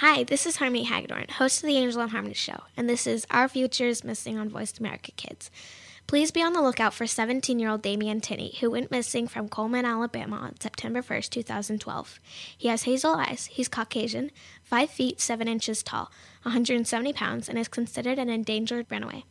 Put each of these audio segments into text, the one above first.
Hi, this is Harmony Hagedorn, host of the Angel and Harmony Show, and this is Our Future is Missing on Voice America Kids. Please be on the lookout for 17 year old Damian Tinney, who went missing from Coleman, Alabama on September 1st, 2012. He has hazel eyes, he's Caucasian, 5 feet 7 inches tall, 170 pounds, and is considered an endangered runaway.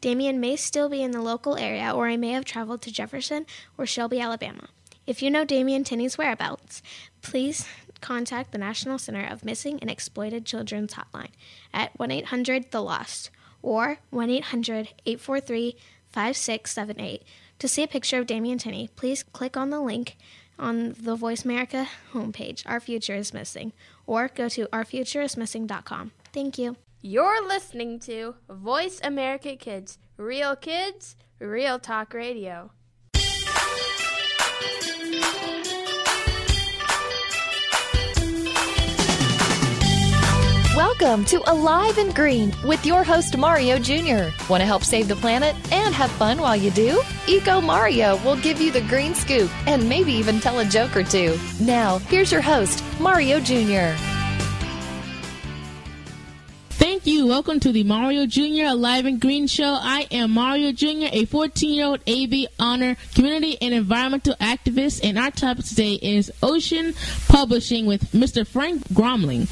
Damian may still be in the local area, or he may have traveled to Jefferson or Shelby, Alabama. If you know Damian Tinney's whereabouts, please contact the National Center of Missing and Exploited Children's Hotline at 1 800 The Lost or 1 800 843 5678. To see a picture of Damian Tinney, please click on the link on the Voice America homepage, Our Future is Missing, or go to ourfutureismissing.com. Thank you. You're listening to Voice America Kids, real kids, real talk radio. Welcome to Alive and Green with your host Mario Jr. Want to help save the planet and have fun while you do? Eco Mario will give you the green scoop and maybe even tell a joke or two. Now, here's your host, Mario Jr. you. Welcome to the Mario Jr. Alive and Green Show. I am Mario Jr., a 14 year old AB honor community and environmental activist, and our topic today is ocean publishing with Mr. Frank Gromling.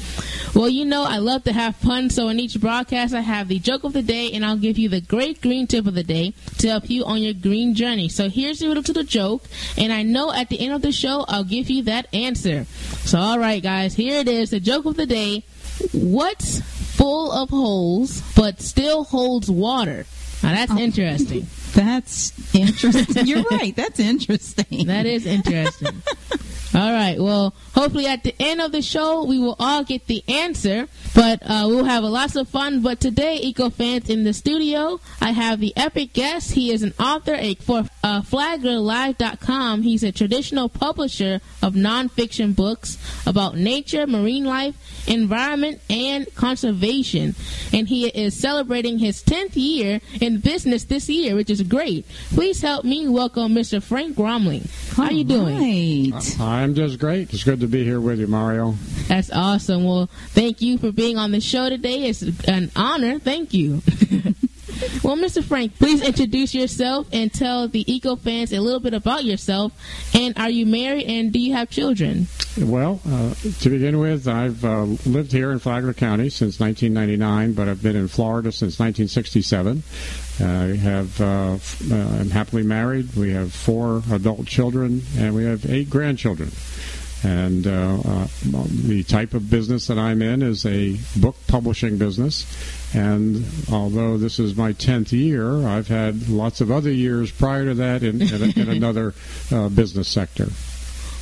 Well, you know, I love to have fun, so in each broadcast, I have the joke of the day, and I'll give you the great green tip of the day to help you on your green journey. So here's the riddle to the joke, and I know at the end of the show, I'll give you that answer. So, all right, guys, here it is the joke of the day. What's full of holes but still holds water? Now that's Oh. interesting. That's interesting. You're right. That's interesting. That is interesting. all right. Well, hopefully at the end of the show we will all get the answer, but uh, we'll have a lots of fun. But today, Eco fans in the studio, I have the epic guest. He is an author a, for uh, FlaglerLive.com. He's a traditional publisher of nonfiction books about nature, marine life, environment, and conservation. And he is celebrating his 10th year in business this year, which is great. Please help me welcome Mr. Frank Gromling. How are you doing? Right. I'm just great. It's good to be here with you, Mario. That's awesome. Well, thank you for being on the show today. It's an honor. Thank you. well, Mr. Frank, please introduce yourself and tell the eco fans a little bit about yourself. And are you married and do you have children? Well, uh, to begin with, I've uh, lived here in Flagler County since 1999, but I've been in Florida since 1967. I have, uh, uh, I'm happily married. We have four adult children, and we have eight grandchildren. And uh, uh, the type of business that I'm in is a book publishing business. And although this is my 10th year, I've had lots of other years prior to that in, in, in another uh, business sector.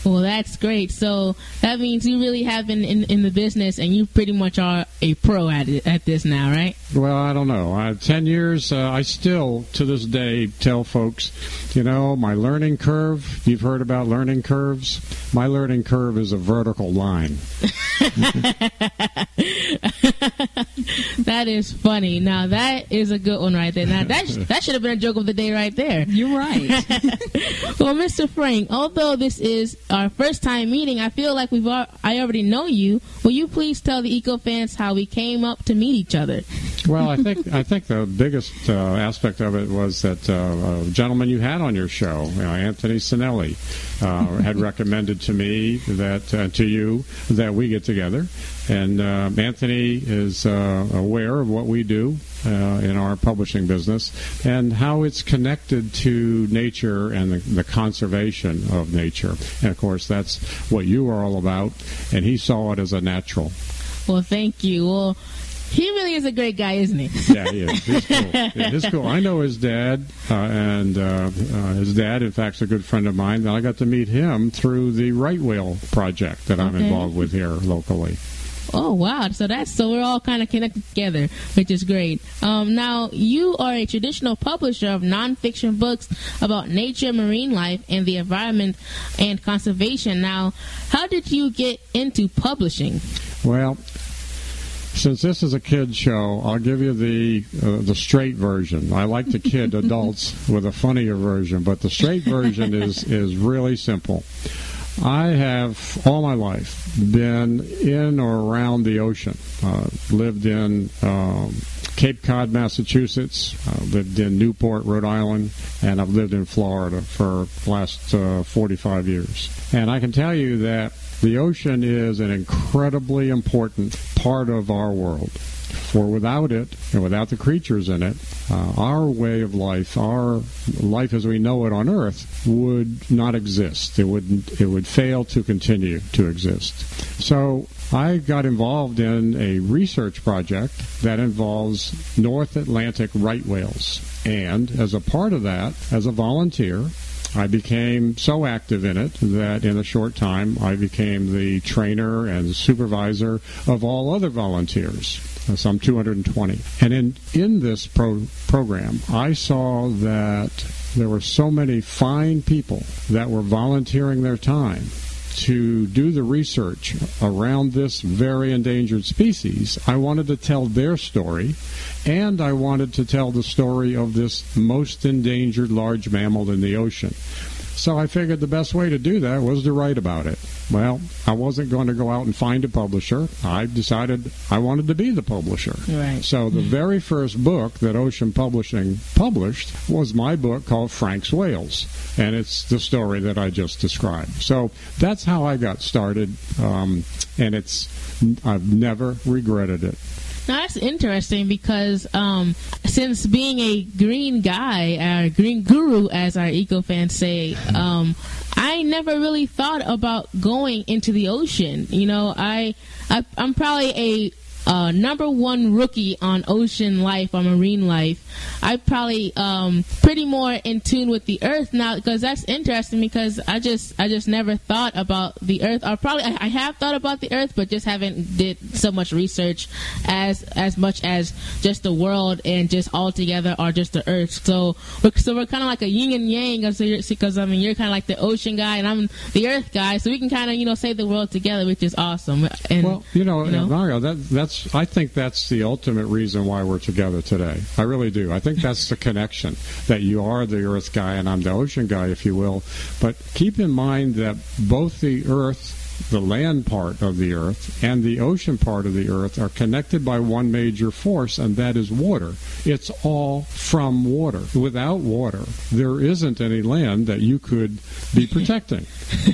Well, that's great. So that means you really have been in, in the business and you pretty much are a pro at it, at this now, right? Well, I don't know. Uh, Ten years, uh, I still, to this day, tell folks, you know, my learning curve, you've heard about learning curves. My learning curve is a vertical line. that is funny. Now that is a good one right there. Now that sh- that should have been a joke of the day right there. You're right. well, Mr. Frank, although this is our first time meeting, I feel like we've al- I already know you. Will you please tell the eco fans how we came up to meet each other? Well, I think I think the biggest uh, aspect of it was that uh, a gentleman you had on your show, you know, Anthony Sinelli, uh, had recommended to me that uh, to you that we get together. And uh, Anthony is uh, aware of what we do uh, in our publishing business and how it's connected to nature and the, the conservation of nature. And of course, that's what you are all about. And he saw it as a natural. Well, thank you. Well, he really is a great guy, isn't he? Yeah, he is. He's cool. Yeah, he's cool. I know his dad, uh, and uh, uh, his dad, in fact, is a good friend of mine. And I got to meet him through the Right Whale project that I'm Okay. involved with here locally. Oh wow! So that's so we're all kind of connected together, which is great. Um, now you are a traditional publisher of nonfiction books about nature, marine life, and the environment and conservation. Now, how did you get into publishing? Well, since this is a kid show, I'll give you the uh, the straight version. I like to kid adults with a funnier version, but the straight version is is really simple. I have all my life been in or around the ocean. Uh, lived in um, Cape Cod, Massachusetts. I lived in Newport, Rhode Island, and I've lived in Florida for the last uh, 45 years. And I can tell you that the ocean is an incredibly important part of our world. For without it, and without the creatures in it, uh, our way of life, our life as we know it on Earth, would not exist. It would it would fail to continue to exist. So I got involved in a research project that involves North Atlantic right whales, and as a part of that, as a volunteer, I became so active in it that in a short time I became the trainer and supervisor of all other volunteers, Uh, some 220. And in, in this pro- program, I saw that there were so many fine people that were volunteering their time to do the research around this very endangered species, I wanted to tell their story, and I wanted to tell the story of this most endangered large mammal in the ocean. So I figured the best way to do that was to write about it. Well, I wasn't going to go out and find a publisher. I decided I wanted to be the publisher. Right. So the very first book that Ocean Publishing published was my book called Frank's Whales, and it's the story that I just described. So that's how I got started, um, and it's I've never regretted it. Now that's interesting because um, since being a green guy, our green guru, as our eco fans say, um, I never really thought about going into the ocean. You know, I, I I'm probably a uh, number one rookie on ocean life, on marine life. I probably um, pretty more in tune with the earth now because that's interesting because I just I just never thought about the earth. Or probably I, I have thought about the earth, but just haven't did so much research as as much as just the world and just all together or just the earth. So we're, so we're kind of like a yin and yang because I mean you're kind of like the ocean guy and I'm the earth guy, so we can kind of you know save the world together, which is awesome. And well, you know, you know? Mario, that that's I think that's the ultimate reason why we're together today. I really do. I think that's the connection that you are the earth guy and I'm the ocean guy, if you will. But keep in mind that both the earth the land part of the earth and the ocean part of the earth are connected by one major force, and that is water. It's all from water. Without water, there isn't any land that you could be protecting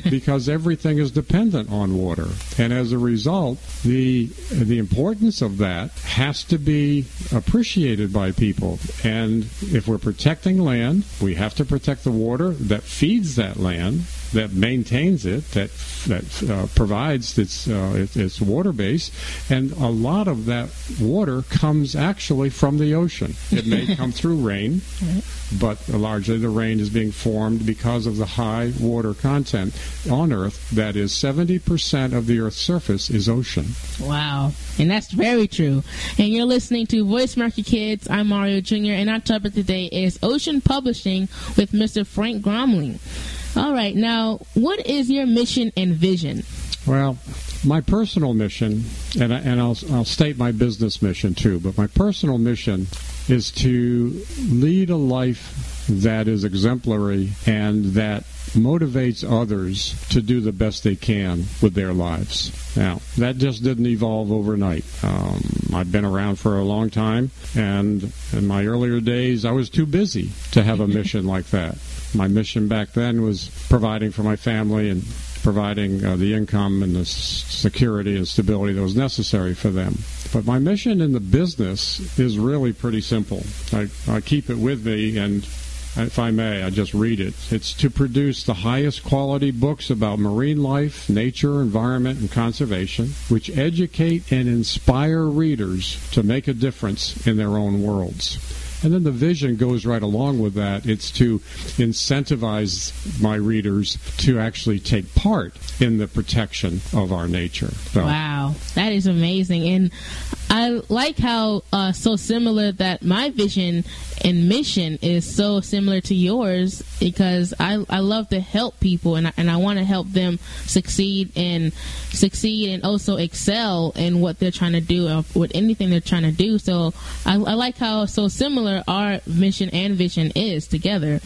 because everything is dependent on water. And as a result, the the importance of that has to be appreciated by people. And if we're protecting land, we have to protect the water that feeds that land that maintains it, that that uh, provides its, uh, its, its water base, and a lot of that water comes actually from the ocean. It may come through rain, but largely the rain is being formed because of the high water content on Earth. That is, seventy percent of the Earth's surface is ocean. Wow. And that's very true. And you're listening to Voice America Kids. I'm Mario Jr. And our topic today is Ocean Publishing with Mr. Frank Gromling. All right. Now, what is your mission and vision? Well, my personal mission, and, I, and I'll, I'll state my business mission too, but my personal mission is to lead a life that is exemplary and that motivates others to do the best they can with their lives. Now, that just didn't evolve overnight. Um, I've been around for a long time, and in my earlier days, I was too busy to have a mission like that. My mission back then was providing for my family and providing uh, the income and the security and stability that was necessary for them. But my mission in the business is really pretty simple. I, I keep it with me, and if I may, I just read it. It's to produce the highest quality books about marine life, nature, environment, and conservation, which educate and inspire readers to make a difference in their own worlds. And then the vision goes right along with that. It's to incentivize my readers to actually take part in the protection of our nature. So, Wow, that is amazing, and I like how uh, so similar that my vision and mission is so similar to yours because I, I love to help people and I, and I want to help them succeed and succeed and also excel in what they're trying to do or with anything they're trying to do. So I, I like how so similar our mission and vision is together.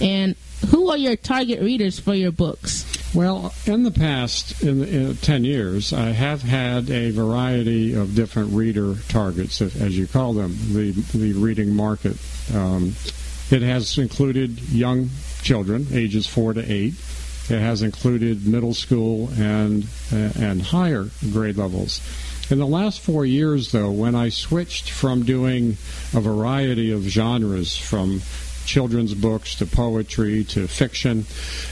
And who are your target readers for your books? Well, in the past, in, in 10 years, I have had a variety of different reader targets, as you call them, the, the reading market. Um, it has included young children, ages 4 to 8. It has included middle school and, and higher grade levels. In the last four years, though, when I switched from doing a variety of genres, from children's books to poetry to fiction,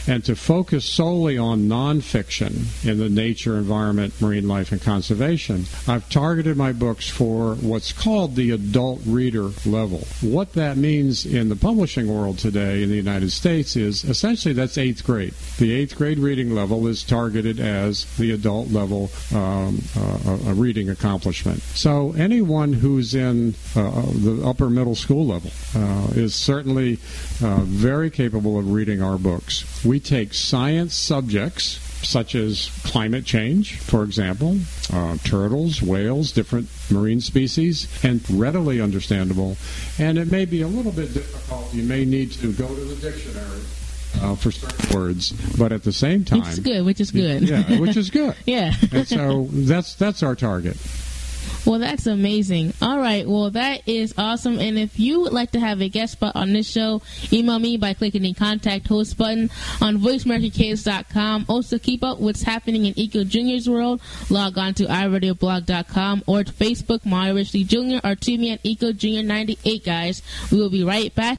and to focus solely on nonfiction in the nature, environment, marine life, and conservation. I've targeted my books for what's called the adult reader level. What that means in the publishing world today in the United States is essentially that's eighth grade. The eighth grade reading level is targeted as the adult level um, uh, a reading accomplishment. So anyone who's in uh, the upper middle school level uh, is certainly uh, very capable of reading our books. We take science subjects such as climate change, for example, uh, turtles, whales, different marine species, and readily understandable. And it may be a little bit difficult. You may need to go to the dictionary. Uh, for certain words, but at the same time, which is good, which is good, yeah, which is good, yeah. and so that's that's our target. Well, that's amazing. All right. Well, that is awesome. And if you would like to have a guest spot on this show, email me by clicking the contact host button on voiceamericakids.com. Also, keep up what's happening in EECO Junior's world. Log on to iradioblog.com or to Facebook, Mario Richley Jr. or to me at EECO Junior 98, guys. We will be right back.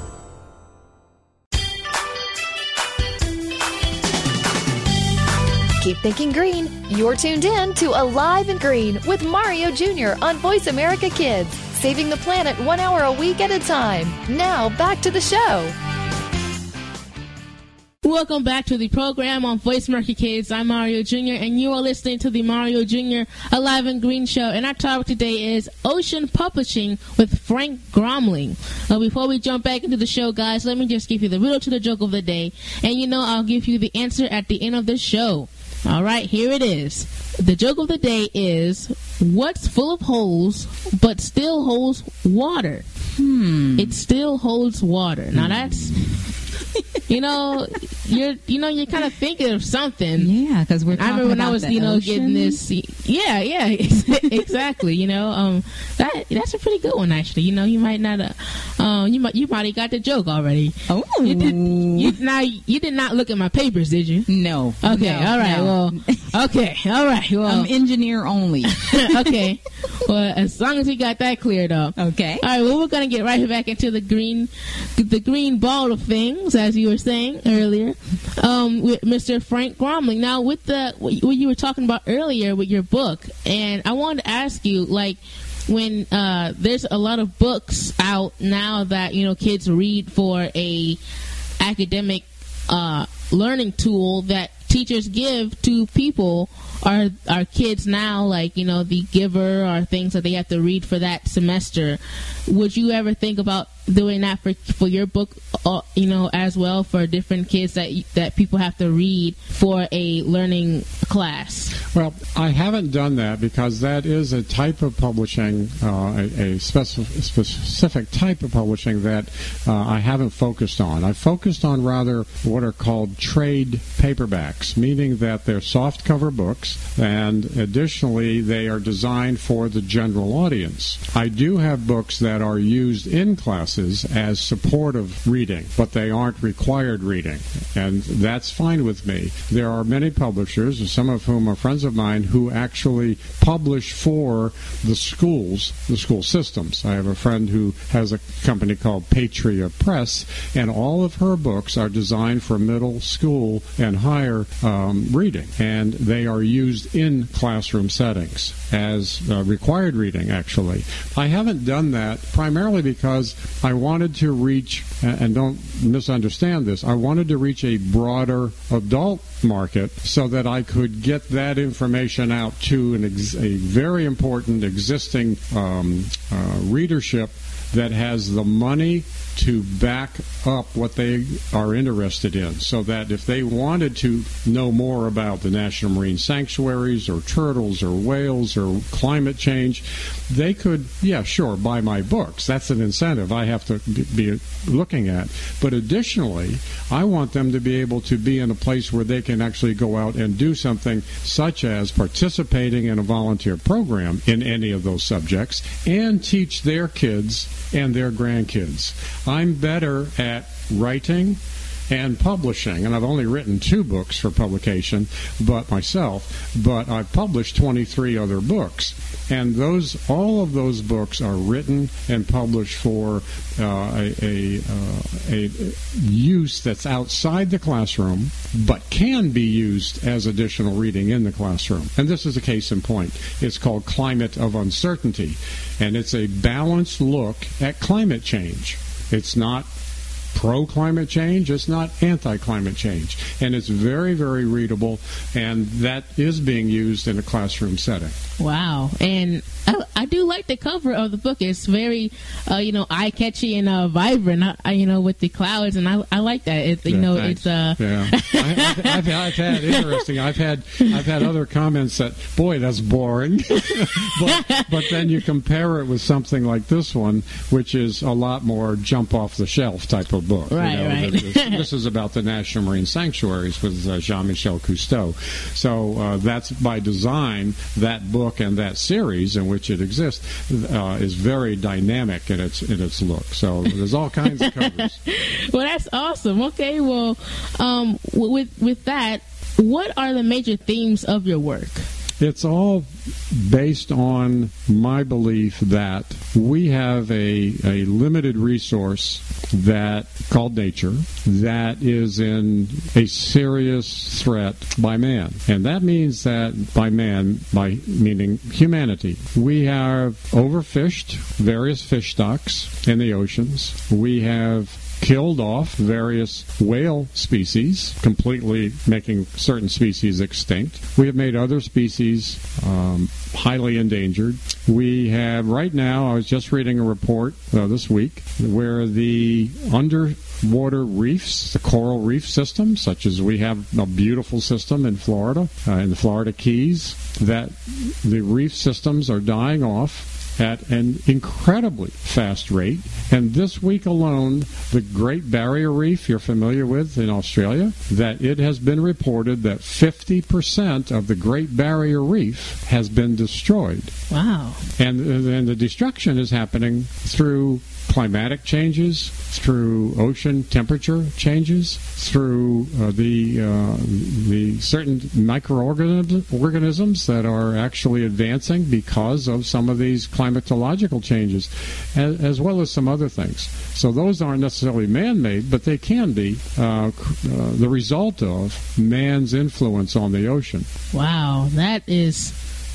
Keep thinking green. You're tuned in to Alive and Green with Mario Jr. on Voice America Kids, saving the planet one hour a week at a time. Now, back to the show. Welcome back to the program on Voice America Kids. I'm Mario Jr. and you are listening to the Mario Jr. Alive and Green Show. And our topic today is Ocean Publishing with Frank Gromling. Uh, before we jump back into the show, guys, let me just give you the riddle to the joke of the day. And you know I'll give you the answer at the end of the show. All right, here it is. The joke of the day is what's full of holes but still holds water? Hmm. It still holds water. Now that's you know, you're you know you're kind of thinking of something. Yeah, because we're. I remember when I was you know ocean. getting this. Yeah, yeah, exactly. You know, um, that that's a pretty good one actually. You know, you might not. Uh, uh you might you have got the joke already. Oh, you did. You, now you did not look at my papers, did you? No. Okay. no, all right. no. Well, Okay, all right. Well, I'm engineer only. okay. Well, as long as we got that cleared up. Okay. All right. Well, we're gonna get right back into the green, the green ball of things, as you were saying earlier, um, with Mr. Frank Gromling. Now, with the what you were talking about earlier with your book, and I wanted to ask you, like, when uh, there's a lot of books out now that you know kids read for a academic uh, learning tool that teachers give to people are our kids now like you know the giver or things that they have to read for that semester? Would you ever think about doing that for for your book uh, you know as well for different kids that that people have to read for a learning class? Well i haven't done that because that is a type of publishing uh, a, a specific, specific type of publishing that uh, i haven't focused on. I've focused on rather what are called trade paperbacks meaning that they're soft cover books and additionally they are designed for the general audience i do have books that are used in classes as supportive reading, but they aren't required reading. And that's fine with me. There are many publishers, some of whom are friends of mine, who actually publish for the schools, the school systems. I have a friend who has a company called Patria Press, and all of her books are designed for middle school and higher um, reading. And they are used in classroom settings as uh, required reading, actually. I haven't done that primarily because I wanted to reach, and don't misunderstand this, I wanted to reach a broader adult market so that I could get that information out to ex- a very important existing um, uh, readership that has the money to back up what they are interested in so that if they wanted to know more about the national marine sanctuaries or turtles or whales or climate change they could yeah sure buy my books. That's an incentive i have to be looking at. But additionally i want them to be able to be in a place where they can actually go out and do something such as participating in a volunteer program in any of those subjects and teach their kids and their grandkids. I'm better at writing and publishing, and I've only written two books for publication, but myself, but I've published 23 other books, and those all of those books are written and published for uh, a, a, uh, a use that's outside the classroom, but can be used as additional reading in the classroom. And this is a case in point. It's called Climate of Uncertainty, and it's a balanced look at climate change. It's not pro climate change, it's not anti climate change. And it's very, very readable, and that is being used in a classroom setting. Wow. And I, I do like the cover of the book. It's very, uh, you know, eye catchy and uh, vibrant, uh, you know, with the clouds. And I, I like that. It, you Yeah, know, thanks. it's. Uh, Yeah, I, I've had interesting. I've had I've had other comments that boy that's boring, but but then you compare it with something like this one, which is a lot more jump off the shelf type of book. you Right, know, right. This, this is about the National Marine Sanctuaries with uh, Jean-Michel Cousteau. So uh, that's by design. That book and that series in which it exists uh, is very dynamic in its in its look. So there's all kinds of covers. well, that's awesome. Okay, well, um, with with that, what are the major themes of your work? It's all based on my belief that we have a, a limited resource that called nature that is in a serious threat by man. And that means that by man, by meaning humanity, we have overfished various fish stocks in the oceans. We have killed off various whale species, completely making certain species extinct. We have made other species um, highly endangered. We have, right now, I was just reading a report uh, this week where the underwater reefs, the coral reef system, such as we have a beautiful system in Florida, uh, in the Florida Keys, that the reef systems are dying off at an incredibly fast rate. And this week alone, the Great Barrier Reef, you're familiar with in Australia, that it has been reported that 50% of the Great Barrier Reef has been destroyed. Wow. And, and the destruction is happening through climatic changes, through ocean temperature changes, through uh, the uh, the certain microorganisms that are actually advancing because of some of these climatological changes, as, as well as some other things. So those aren't necessarily man-made, but they can be uh, uh, the result of man's influence on the ocean. Wow, that is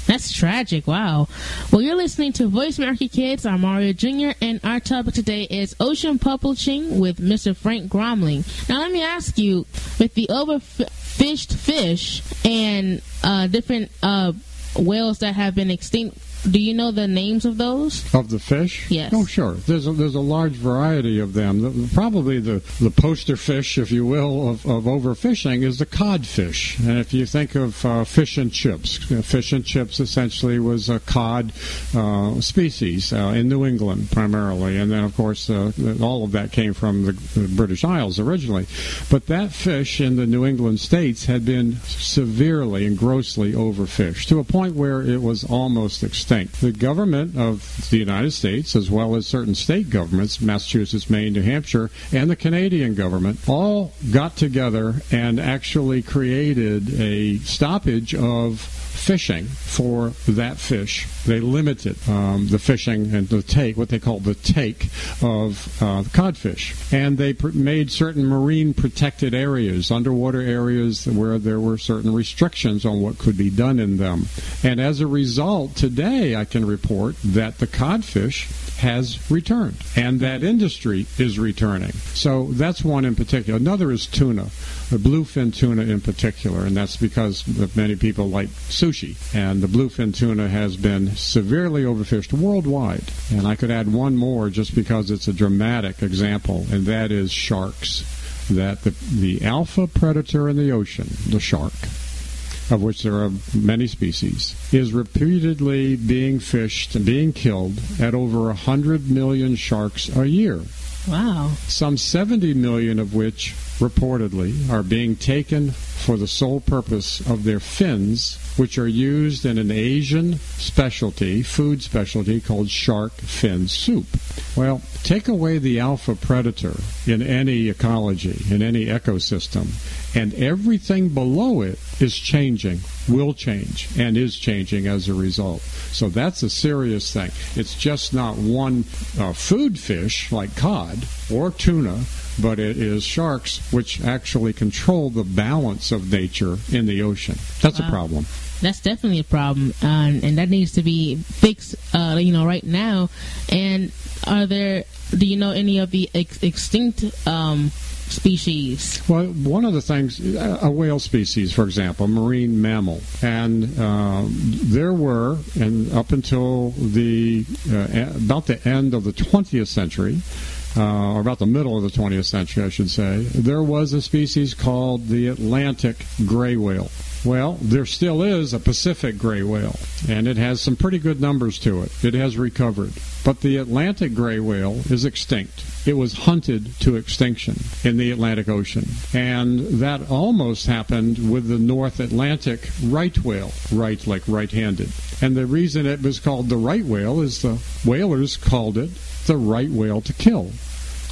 that's tragic. Wow. Well, you're listening to Voice America Kids. I'm Mario Jr. and our topic today is ocean publishing with Mr. Frank Gromling. Now, let me ask you, with the overfished fish and uh, different uh, whales that have been extinct do you know the names of those? Of the fish? Yes. Oh, sure. There's a, there's a large variety of them. The, probably the, the poster fish, if you will, of, of overfishing is the codfish. And if you think of uh, fish and chips, fish and chips essentially was a cod uh, species uh, in New England primarily. And then, of course, uh, all of that came from the, the British Isles originally. But that fish in the New England states had been severely and grossly overfished to a point where it was almost extinct. The government of the United States, as well as certain state governments, Massachusetts, Maine, New Hampshire, and the Canadian government, all got together and actually created a stoppage of fishing for that fish. They limited um, the fishing and the take, what they call the take of uh, codfish. And they pr- made certain marine protected areas, underwater areas where there were certain restrictions on what could be done in them. And as a result, today I can report that the codfish has returned and that industry is returning. So that's one in particular. Another is tuna the bluefin tuna in particular, and that's because many people like sushi. And the bluefin tuna has been severely overfished worldwide. And I could add one more just because it's a dramatic example, and that is sharks. That the, the alpha predator in the ocean, the shark, of which there are many species, is repeatedly being fished and being killed at over 100 million sharks a year. Wow. Some 70 million of which reportedly, are being taken for the sole purpose of their fins, which are used in an Asian specialty, food specialty called shark fin soup. Well, take away the alpha predator in any ecology, in any ecosystem, and everything below it is changing, will change, and is changing as a result. So that's a serious thing. It's just not one uh, food fish like cod or tuna but it is sharks which actually control the balance of nature in the ocean. That's wow. a problem. That's definitely a problem, and that needs to be fixed. Uh, you know, right now. And are there? Do you know any of the ex- extinct um, species? Well, one of the things, a whale species, for example, marine mammal, and uh, there were, and up until the uh, about the end of the 20th century, uh, or about the middle of the 20th century, I should say, there was a species called the Atlantic gray whale. Well, there still is a Pacific gray whale, and it has some pretty good numbers to it. It has recovered. But the Atlantic gray whale is extinct. It was hunted to extinction in the Atlantic Ocean. And that almost happened with the North Atlantic right whale, right like right handed. And the reason it was called the right whale is the whalers called it the right whale to kill.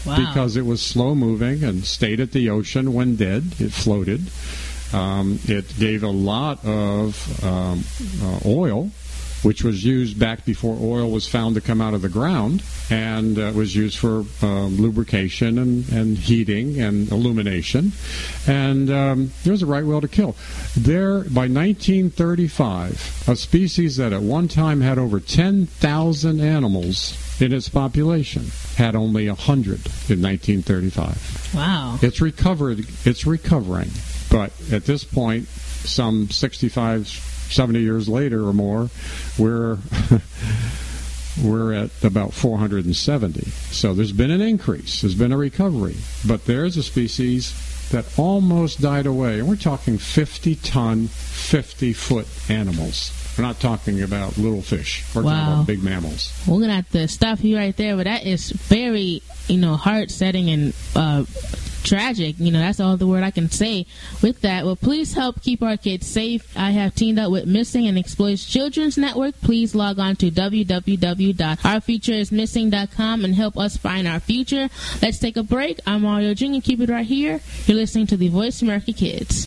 Wow. Because it was slow moving and stayed at the ocean when dead. It floated. Um, it gave a lot of um, uh, oil which was used back before oil was found to come out of the ground and uh, was used for uh, lubrication and, and heating and illumination. And um, there was a right whale to kill. There, by 1935, a species that at one time had over 10,000 animals in its population had only 100 in 1935. Wow. It's recovered. It's recovering. But at this point, some 65 70 years later or more, we're we're at about 470. So there's been an increase, there's been a recovery, but there's a species that almost died away. And we're talking 50 ton, 50 foot animals. We're not talking about little fish. We're wow. talking about big mammals. We're gonna have to stop you right there, but that is very, you know, hard setting and uh, tragic. You know, that's all the word I can say with that. Well, please help keep our kids safe. I have teamed up with Missing and Exploited Children's Network. Please log on to www.ourfutureismissing.com and help us find our future. Let's take a break. I'm Mario Jr. Keep it right here. You're listening to the Voice America Kids.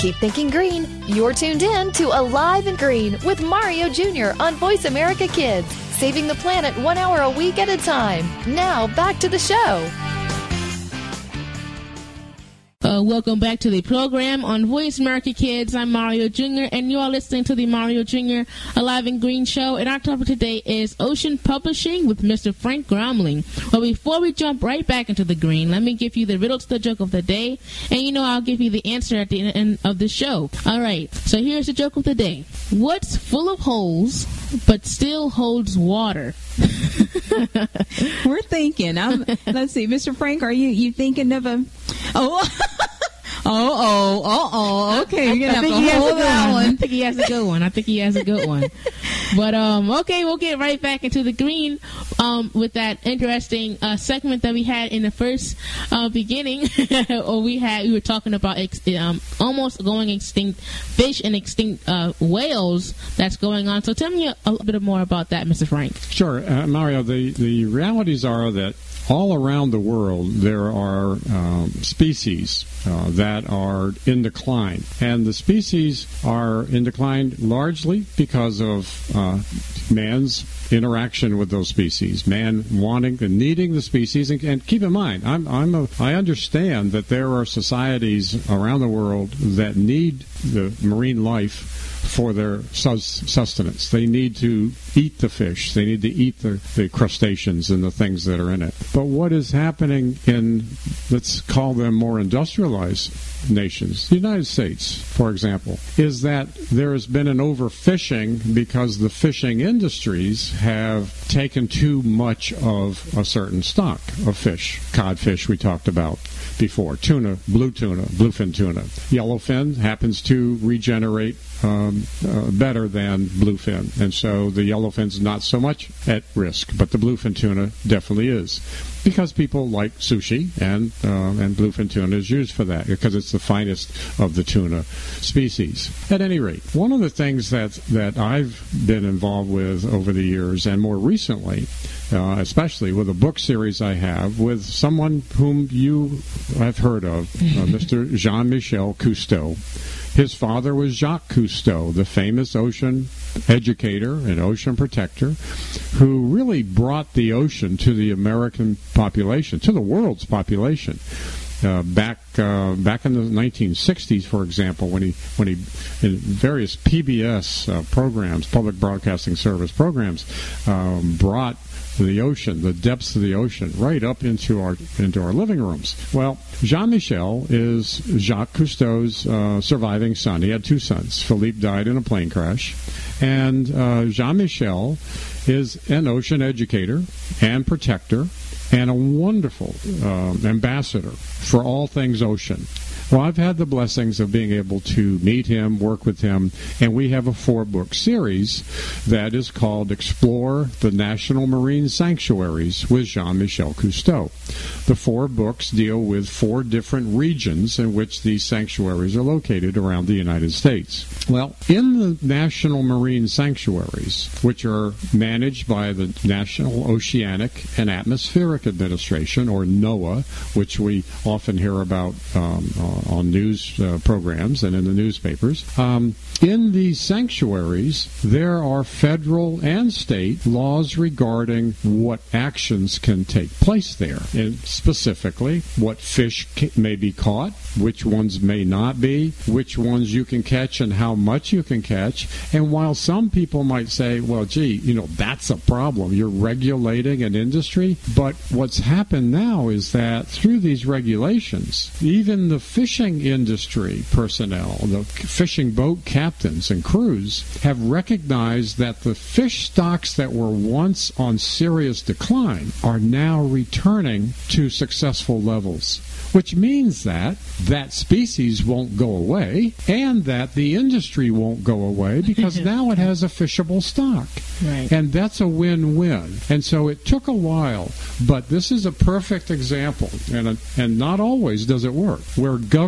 Keep thinking green. You're tuned in to Alive and Green with Mario Jr. on Voice America Kids, saving the planet one hour a week at a time. Now, back to the show. Uh, welcome back to the program on Voice America Kids. I'm Mario Jr. and you are listening to the Mario Jr. Alive and Green Show. And our topic today is Ocean Publishing with Mr. Frank Gromling. Well, before we jump right back into the green, let me give you the riddle to the joke of the day. And you know, I'll give you the answer at the end of the show. All right. So here's the joke of the day. What's full of holes but still holds water? We're thinking. I'm, let's see, Mr. Frank, are you you thinking of a? Oh. Oh, oh, oh, oh. Okay, you're gonna I have to hold that one. I think he has a good one. I think he has a good one. but um, okay, we'll get right back into the green um, with that interesting uh, segment that we had in the first uh, beginning. or we had we were talking about ex- um, almost going extinct fish and extinct uh, whales that's going on. So tell me a, a little bit more about that, Mr. Frank. Sure, uh, Mario. The the realities are that all around the world there are um, species uh, that are in decline, and the species are in decline largely because of uh, man's interaction with those species, man wanting and needing the species. And, and keep in mind, I'm, I'm a, I understand that there are societies around the world that need the marine life for their sus- sustenance. They need to eat the fish. They need to eat the, the crustaceans and the things that are in it. But what is happening in, let's call them more industrialized nations, the United States, for example, is that there has been an overfishing because the fishing industries have taken too much of a certain stock of fish. Codfish, we talked about before, tuna, blue tuna, bluefin tuna. Yellowfin happens to regenerate um, uh, better than bluefin, and so the yellowfin's not so much at risk, but the bluefin tuna definitely is because people like sushi and uh, and bluefin tuna is used for that because it's the finest of the tuna species. At any rate, one of the things that that I've been involved with over the years and more recently, uh, especially with a book series I have with someone whom you have heard of, uh, Mr. Jean-Michel Cousteau. His father was Jacques Cousteau, the famous ocean educator and ocean protector, who really brought the ocean to the American population, to the world's population. Uh, back uh, back in the 1960s, for example, when he when he in various PBS uh, programs, public broadcasting service programs, um, brought the ocean, the depths of the ocean, right up into our into our living rooms. Well, Jean Michel is Jacques Cousteau's uh, surviving son. He had two sons. Philippe died in a plane crash, and uh, Jean Michel is an ocean educator and protector and a wonderful um, ambassador for all things ocean. Well, I've had the blessings of being able to meet him, work with him, and we have a four book series that is called Explore the National Marine Sanctuaries with Jean Michel Cousteau. The four books deal with four different regions in which these sanctuaries are located around the United States. Well, in the National Marine Sanctuaries, which are managed by the National Oceanic and Atmospheric Administration, or NOAA, which we often hear about um, on news uh, programs and in the newspapers. Um, in these sanctuaries, there are federal and state laws regarding what actions can take place there, and specifically what fish may be caught, which ones may not be, which ones you can catch, and how much you can catch. And while some people might say, well, gee, you know, that's a problem, you're regulating an industry, but what's happened now is that through these regulations, even the fishing industry personnel, the fishing boat captains and crews, have recognized that the fish stocks that were once on serious decline are now returning to successful levels which means that that species won't go away and that the industry won't go away because now it has a fishable stock. Right. And that's a win-win. And so it took a while, but this is a perfect example and and not always does it work where government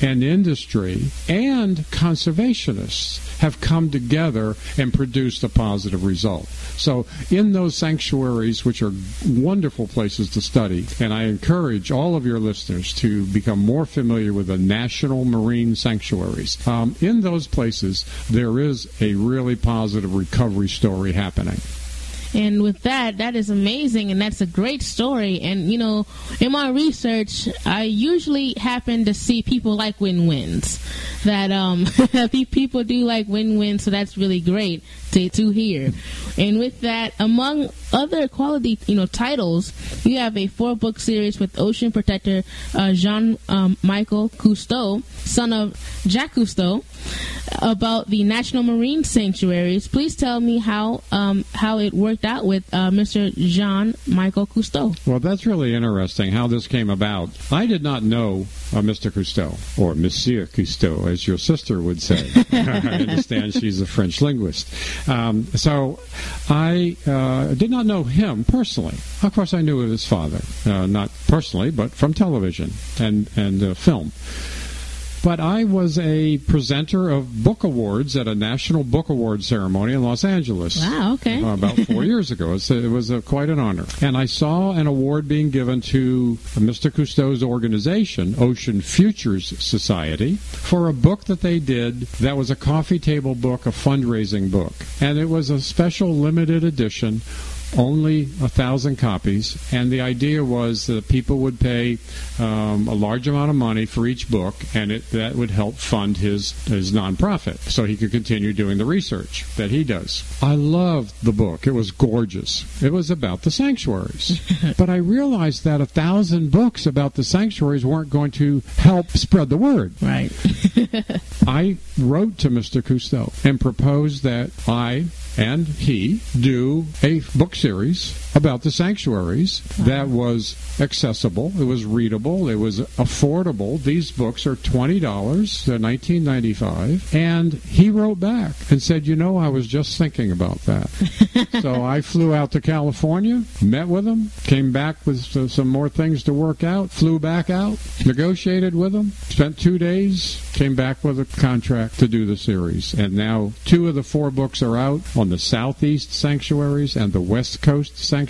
and industry and conservationists have come together and produced a positive result. So, in those sanctuaries, which are wonderful places to study, and I encourage all of your listeners to become more familiar with the national marine sanctuaries, um, in those places, there is a really positive recovery story happening. And with that, that is amazing, and that's a great story. And you know, in my research, I usually happen to see people like win-wins. That um, people do like win-wins, so that's really great to, to hear. And with that, among other quality, you know, titles, you have a four-book series with ocean protector uh, Jean um, Michel Cousteau, son of Jacques Cousteau, about the national marine sanctuaries. Please tell me how um, how it worked out with uh, Mr. Jean Michel Cousteau. Well, that's really interesting how this came about. I did not know uh, Mr. Cousteau, or Monsieur Cousteau, as your sister would say. I understand she's a French linguist. Um, so I uh, did not know him personally. Of course, I knew of his father, uh, not personally, but from television and, and uh, film. But I was a presenter of book awards at a National Book Award ceremony in Los Angeles. Wow, okay. Uh, about four years ago. It was a, quite an honor. And I saw an award being given to Mr. Cousteau's organization, Ocean Futures Society, for a book that they did that was a coffee table book, a fundraising book. And it was a special limited edition only a thousand copies, and the idea was that people would pay um, a large amount of money for each book, and it, that would help fund his his nonprofit, so he could continue doing the research that he does. I loved the book; it was gorgeous. It was about the sanctuaries, but I realized that a thousand books about the sanctuaries weren't going to help spread the word. Right. I wrote to Mr. Cousteau and proposed that I and he do a book series about the sanctuaries. That was accessible, it was readable, it was affordable. These books are $20, they're 1995 and he wrote back and said, "You know, I was just thinking about that." so I flew out to California, met with him, came back with some more things to work out, flew back out, negotiated with him, spent 2 days, came back with a contract to do the series. And now two of the four books are out on the southeast sanctuaries and the west coast sanctuaries,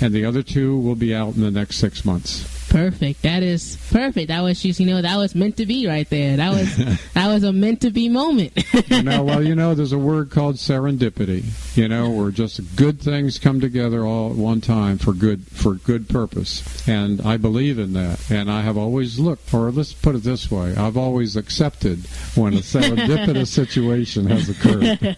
and the other two will be out in the next six months. Perfect. That is perfect. That was just you know that was meant to be right there. That was that was a meant to be moment. you know, well, you know, there's a word called serendipity. You know, where just good things come together all at one time for good for good purpose, and I believe in that. And I have always looked, or let's put it this way, I've always accepted when a serendipitous situation has occurred.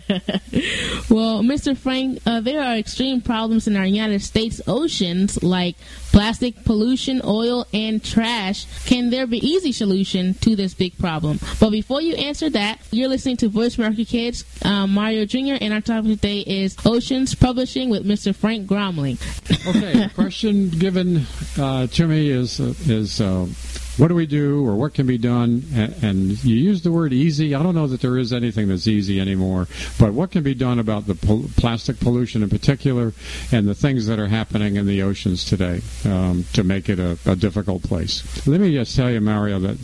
well, Mr. Frank, uh, there are extreme problems in our United States oceans, like plastic pollution, oil, and trash. Can there be easy solution to this big problem? But before you answer that, you're listening to Voice America Kids, um, Mario Jr., and our topic today is Oceans Publishing with Mr. Frank Gromling. okay, the question given uh, to me is uh, is uh, what do we do or what can be done? And, you use the word easy. I don't know that there is anything that's easy anymore, but what can be done about the plastic pollution in particular and the things that are happening in the oceans today um, to make it a, a, difficult place? Let me just tell you, Mario, that,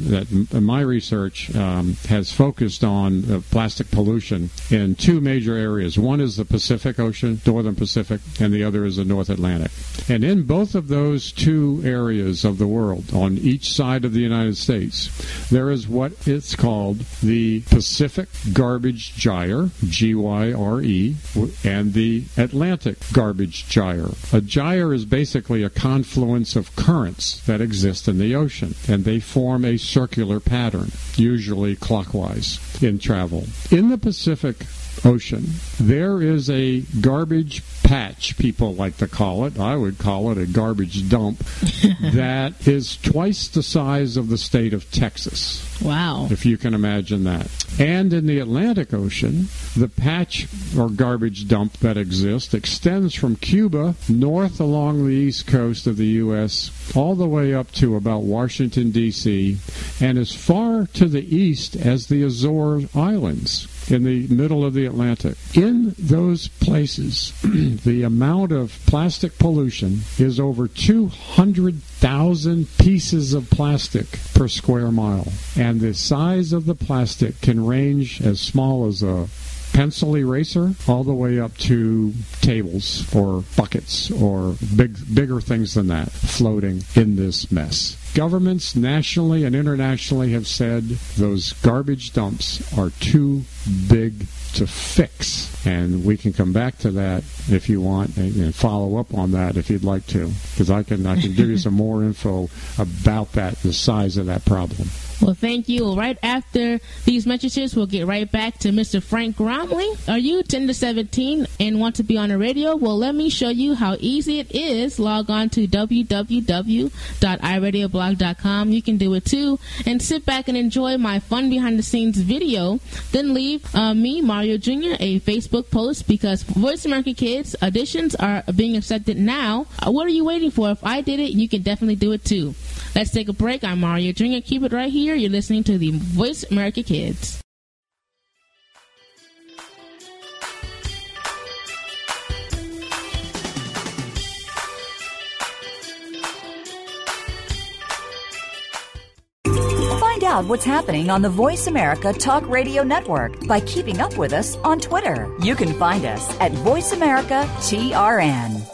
that my research um, has focused on plastic pollution in two major areas. One is the Pacific Ocean, Northern Pacific, and the other is the North Atlantic. And in both of those two areas of the world, on each side of the United States, there is what it's called the Pacific Garbage Gyre, G Y R E, and the Atlantic Garbage Gyre. A gyre is basically a confluence of currents that exist in the ocean, and they form a circular pattern, usually clockwise in travel. In the Pacific Ocean, there is a garbage patch, people like to call it. I would call it a garbage dump that is twice the size of the state of Texas. Wow. If you can imagine that. And in the Atlantic Ocean, the patch or garbage dump that exists extends from Cuba north along the east coast of the U.S. all the way up to about Washington, D.C., and as far to the east as the Azores Islands in the middle of the Atlantic. In those places, the amount of plastic pollution is over 200,000 pieces of plastic per square mile. And the size of the plastic can range as small as a pencil eraser all the way up to tables or buckets or big bigger things than that floating in this mess. Governments nationally and internationally have said those garbage dumps are too big to fix. And we can come back to that if you want and, and follow up on that if you'd like to, because I can I can give you some more info about that, the size of that problem. Well, thank you. Right after these messages, we'll get right back to Mr. Frank Gromling. Are you 10 to 17 and want to be on the radio? Well, let me show you how easy it is. Log on to www.iradioblog.com. You can do it too. And sit back and enjoy my fun behind the scenes video. Then leave uh, me, Mario Jr., a Facebook post because Voice America Kids auditions are being accepted now. Uh, what are you waiting for? If I did it, you can definitely do it too. Let's take a break. I'm Mario Jr. Keep it right here. You're listening to the Voice America Kids. Find out what's happening on the Voice America Talk Radio Network by keeping up with us on Twitter. You can find us at Voice America TRN.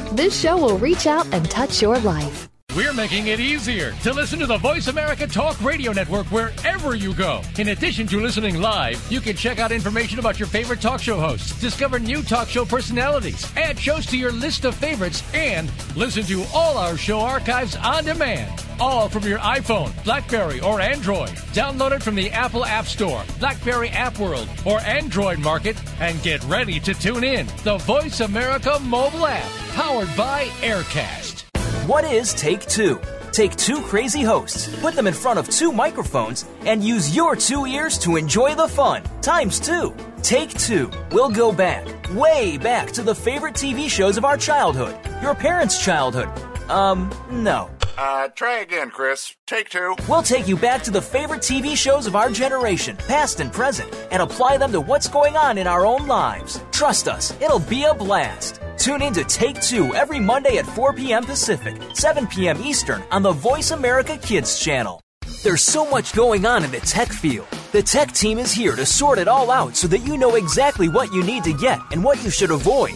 this show will reach out and touch your life. We're making it easier to listen to the Voice America Talk Radio Network wherever you go. In addition to listening live, you can check out information about your favorite talk show hosts, discover new talk show personalities, add shows to your list of favorites, and listen to all our show archives on demand. All from your iPhone, Blackberry, or Android. Download it from the Apple App Store, Blackberry App World, or Android Market, and get ready to tune in. The Voice America mobile app, powered by AirKast. What is Take Two? Take two crazy hosts, put them in front of two microphones, and use your two ears to enjoy the fun. Times two. Take two. We'll go back, way back to the favorite TV shows of our childhood, your parents' childhood. Um, no. Uh, try again, Chris. Take two. We'll take you back to the favorite TV shows of our generation, past and present, and apply them to what's going on in our own lives. Trust us, it'll be a blast. Tune in to Take Two every Monday at 4 p.m. Pacific, 7 p.m. Eastern on the Voice America Kids channel. There's so much going on in the tech field. The tech team is here to sort it all out so that you know exactly what you need to get and what you should avoid.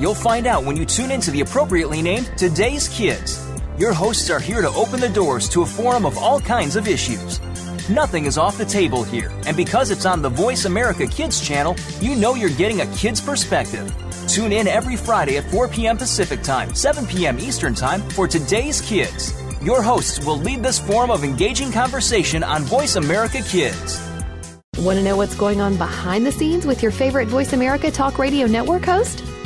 You'll find out when you tune into the appropriately named Today's Kids. Your hosts are here to open the doors to a forum of all kinds of issues. Nothing is off the table here, and because it's on the Voice America Kids channel, you know you're getting a kid's perspective. Tune in every Friday at 4 p.m. Pacific Time, 7 p.m. Eastern Time for Today's Kids. Your hosts will lead this forum of engaging conversation on Voice America Kids. Want to know what's going on behind the scenes with your favorite Voice America Talk Radio Network host?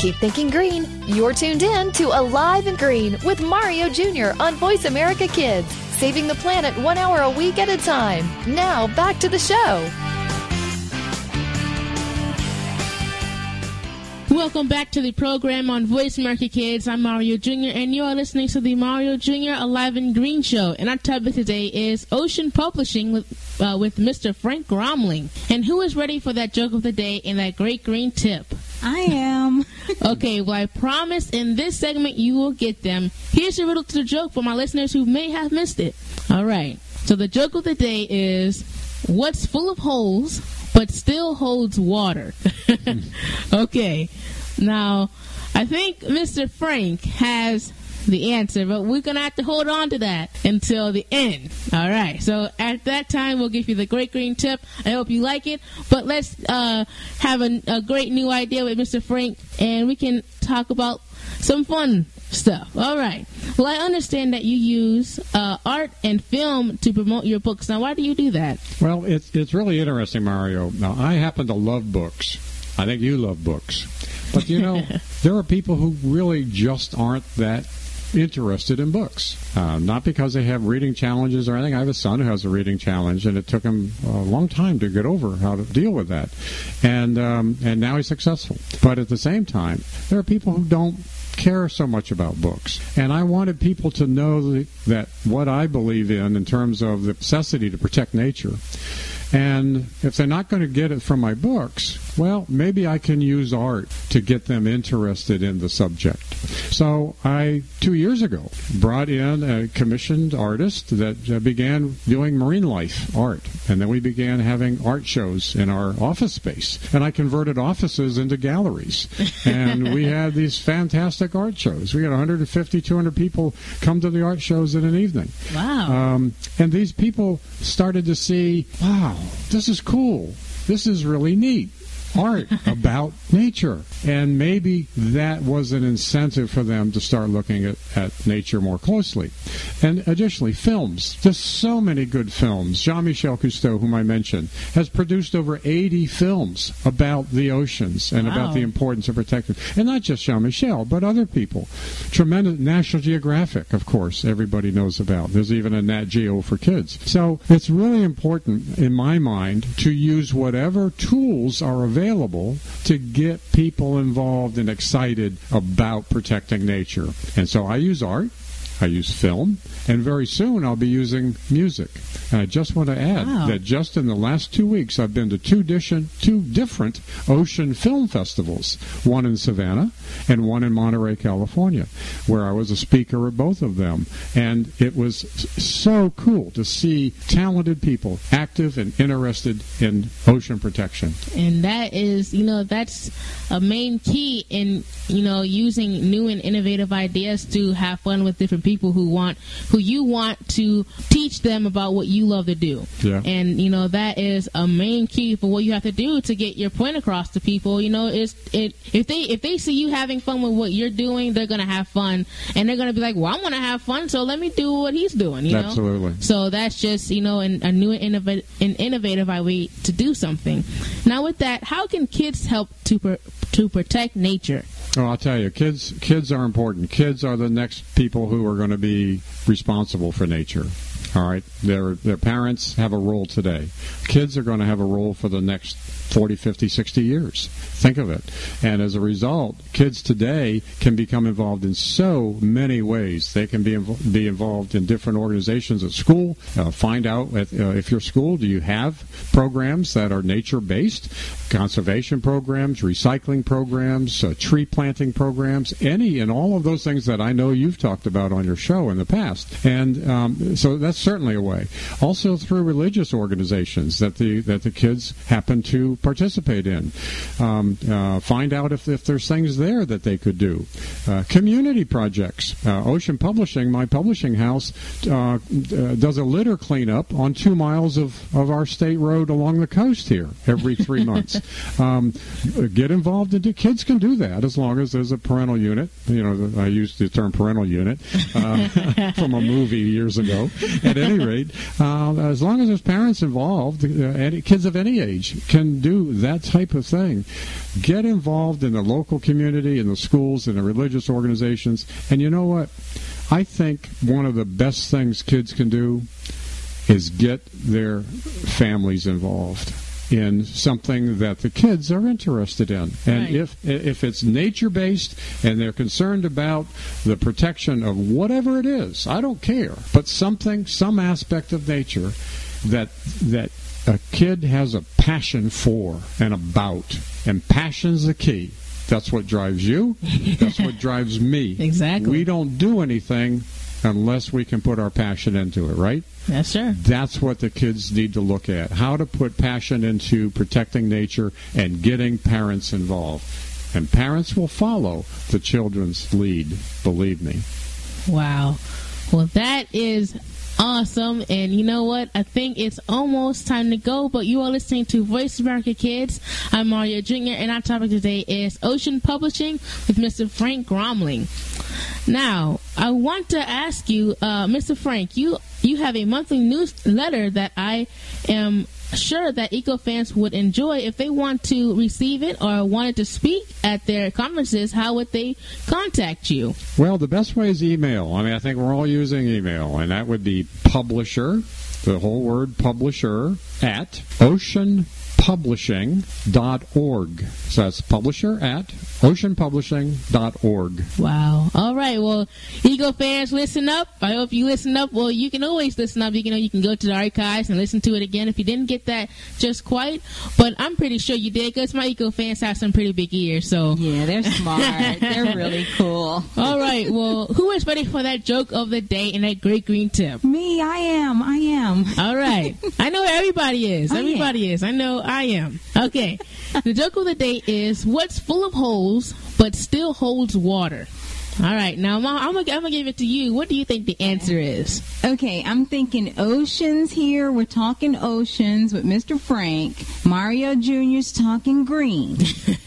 Keep thinking green. You're tuned in to Alive and Green with Mario Jr. on Voice America Kids, saving the planet one hour a week at a time. Now, back to the show. Welcome back to the program on Voice America Kids. I'm Mario Jr. and you are listening to the Mario Jr. Alive and Green Show. And our topic today is Ocean Publishing with uh, with Mr. Frank Gromling. And who is ready for that joke of the day and that great green tip? I am. Okay, well, I promise in this segment you will get them. Here's your riddle to the joke for my listeners who may have missed it. All right. So the joke of the day is what's full of holes but still holds water? okay. Now, I think Mr. Frank has the answer, but we're going to have to hold on to that until the end. All right. So at that time, we'll give you the great green tip. I hope you like it. But let's uh, have a, a great new idea with Mr. Frank, and we can talk about some fun stuff. All right. Well, I understand that you use uh, art and film to promote your books. Now, why do you do that? Well, it's it's really interesting, Mario. Now, I happen to love books. I think you love books, but you know, there are people who really just aren't that interested in books. Uh, not because they have reading challenges or anything. I have a son who has a reading challenge, and it took him a long time to get over how to deal with that. And um, and now he's successful. But at the same time, there are people who don't care so much about books. And I wanted people to know that what I believe in, in terms of the necessity to protect nature, and if they're not going to get it from my books, well, maybe I can use art to get them interested in the subject. So I, two years ago, brought in a commissioned artist that uh, began doing marine life art. And then we began having art shows in our office space. And I converted offices into galleries. And we had these fantastic art shows. We had 150, 200 people come to the art shows in an evening. Wow. Um, and these people started to see, wow, this is cool. This is really neat. Art about nature. And maybe that was an incentive for them to start looking at, at nature more closely. And additionally, films. There's so many good films. Jean Michel Cousteau, whom I mentioned, has produced over 80 films about the oceans and Wow. about the importance of protecting. And not just Jean Michel, but other people. Tremendous National Geographic, of course, everybody knows about. There's even a Nat Geo for kids. So it's really important, in my mind, to use whatever tools are available to get people involved and excited about protecting nature. And so I use art. I use film, and very soon I'll be using music. And I just want to add Wow. that just in the last two weeks, I've been to two, dition, two different ocean film festivals, one in Savannah and one in Monterey, California, where I was a speaker at both of them. And it was so cool to see talented people active and interested in ocean protection. and that is you know that's a main key in you know using new and innovative ideas to have fun with different people who want who you want to teach them about what you love to do Yeah. and you know that is a main key for what you have to do to get your point across to people you know it's it if they if they see you having fun with what you're doing they're gonna have fun and they're gonna be like well i want to have fun so let me do what he's doing you know so that's just you know an, a new and innovative, an innovative way to do something. Now, with that, how can kids help to pr- to protect nature? Oh, I'll tell you, kids kids are important. Kids are the next people who are going to be responsible for nature. All right, their their parents have a role today. Kids are going to have a role for the next 40, 50, 60 years. Think of it. And as a result, kids today can become involved in so many ways. They can be invo- be involved in different organizations at school. Uh, find out at, uh, if your school do you have programs that are nature based, conservation programs, recycling programs, uh, tree planting programs, any and all of those things that I know you've talked about on your show in the past. And um, so that's certainly a way. Also through religious organizations that the that the kids happen to participate in. Um, uh, find out if, if there's things there that they could do. Uh, community projects. Uh, Ocean Publishing, my publishing house, uh, uh, does a litter cleanup on two miles of, of our state road along the coast here every three months. Um, get involved in kids can do that as long as there's a parental unit. You know, I used the term parental unit from a movie years ago. At any rate, uh, as long as there's parents involved, uh, any, kids of any age can do that type of thing. Get involved in the local community, in the schools, in the religious organizations. And you know what? I think one of the best things kids can do is get their families involved in something that the kids are interested in. And Right. if if it's nature based and they're concerned about the protection of whatever it is, I don't care, but something some aspect of nature that that a kid has a passion for and about. And passion's the key. That's what drives you. That's what drives me. Exactly. We don't do anything unless we can put our passion into it, right? Yes, sir. That's what the kids need to look at. How to put passion into protecting nature and getting parents involved. And parents will follow the children's lead, believe me. Wow. Well, that is awesome. And you know what? I think it's almost time to go, but you are listening to Voice America Kids. I'm Mario Jr., and our topic today is Ocean Publishing with Mr. Frank Gromling. Now, I want to ask you, uh, Mr. Frank, you, you have a monthly newsletter that I am sure that eco fans would enjoy if they want to receive it or wanted to speak at their conferences how would they contact you Well, the best way is email. I mean, I think we're all using email, and that would be publisher, the whole word publisher, at oceanpublishing.org. So that's publisher at oceanpublishing.org. Wow. All right. Well, Eco fans, listen up. I hope you listen up. Well, you can always listen up. You can, you can go to the archives and listen to it again if you didn't get that just quite. But I'm pretty sure you did because my Eco fans have some pretty big ears. So Yeah, they're smart. they're really cool. All right. Well, who is ready for that joke of the day and that great green tip? Me, I am. I am. All right. I know everybody is. Oh, yeah. Everybody is. I know I am. Okay. The joke of the day is what's full of holes but still holds water? All right, now I'm, I'm, gonna, I'm gonna give it to you. What do you think the answer is? Okay, I'm thinking oceans here. We're talking oceans with Mr. Frank. Mario Jr.'s talking green.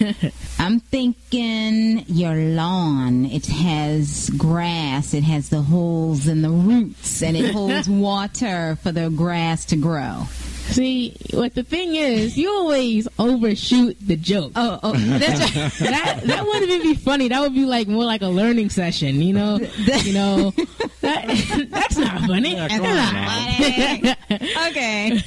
I'm thinking your lawn. It has grass. It has the holes in the roots, and it holds water for the grass to grow. See, what the thing is, you always overshoot the joke. Oh, oh, that's that that wouldn't even be funny. That would be like more like a learning session, you know. you know, that, that's not funny. That's not funny. okay,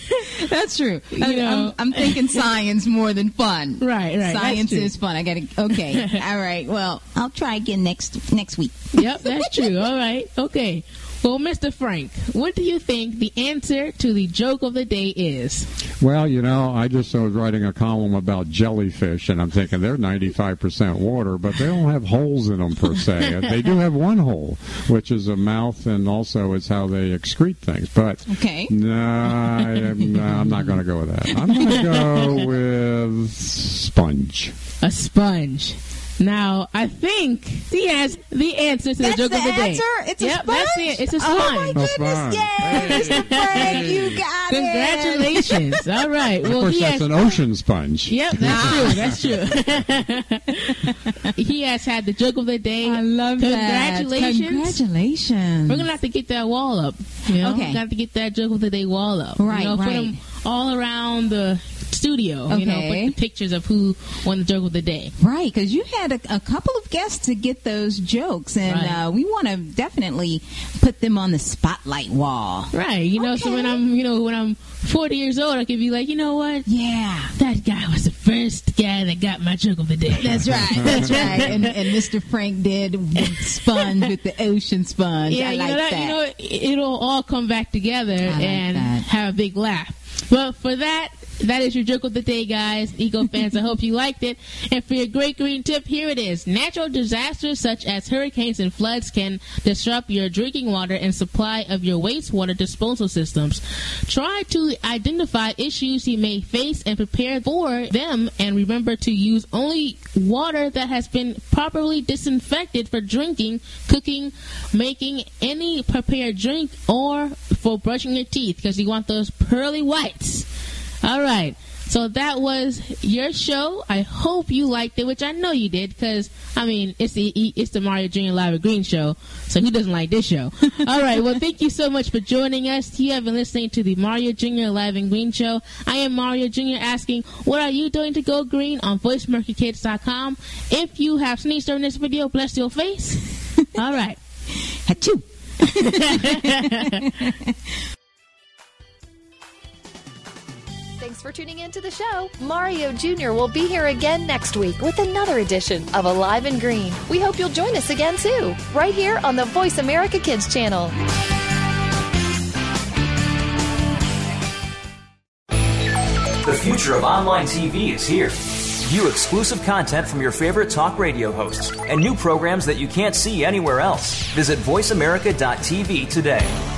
that's true. You I, know. I'm, I'm thinking science more than fun. Right, right. Science is fun. I gotta. Okay, all right. Well, I'll try again next next week. Yep, that's true. All right, okay. Well, Mr. Frank, what do you think the answer to the joke of the day is? Well, you know, I just was writing a column about jellyfish, and I'm thinking they're 95% water, but they don't have holes in them per se. they do have one hole, which is a mouth, and also it's how they excrete things. But Okay. no, I, no, I'm not going to go with that. I'm going to go with sponge. A sponge. Now, I think the has the answer to That's the joke the of the day. answer? It's a yep, that's the sponge? It's a sponge. Oh, my goodness, sponge. yay, Mr. Frank, you got Congratulations. All right. Of Well, course, he that's has, an ocean sponge. Yep, that's true. That's true. he has had the joke of the day. I love that. Congratulations. Congratulations. We're gonna have to get that wall up. You know, Okay. got to have to get that joke of the day wall up. Right, you know, Put right. all around the studio. You know, Okay. put the pictures of who won the joke of the day. Right, because you had a, a couple of guests to get those jokes, and Right. uh, we want to definitely put them on the spotlight wall. Right. You know, so when I'm, you know, when I'm 40 years old, I could be like, you know what? Yeah. That guy was the first guy that got my joke of the day. That's right. That's right. And, and Mr. Frank did sponge with the ocean sponge. Yeah, I you like know that, that. You know, it'll all come back together like and that. have a big laugh. Well, for that, that is your joke of the day, guys. Eco fans, I hope you liked it. And for your great green tip, here it is. Natural disasters such as hurricanes and floods can disrupt your drinking water and supply of your wastewater disposal systems. Try to identify issues you may face and prepare for them and remember to use only water that has been properly disinfected for drinking, cooking, making any prepared drink or for brushing your teeth because you want those pearly whites. All right. So that was your show. I hope you liked it, which I know you did, because I mean it's the it's the Mario Junior Live at Green show. So who doesn't like this show? All right. Well, thank you so much for joining us. You have been listening to the Mario Junior Live and Green show. I am Mario Junior asking, what are you doing to go green on VoiceAmericaKids.com? If you have sneezed during this video, bless your face. All right. Achoo. Thanks for tuning in to the show. Mario Jr. will be here again next week with another edition of Alive and Green. We hope you'll join us again too, right here on the Voice America Kids channel. The future of online TV is here. View exclusive content from your favorite talk radio hosts and new programs that you can't see anywhere else. Visit VoiceAmerica.tv today.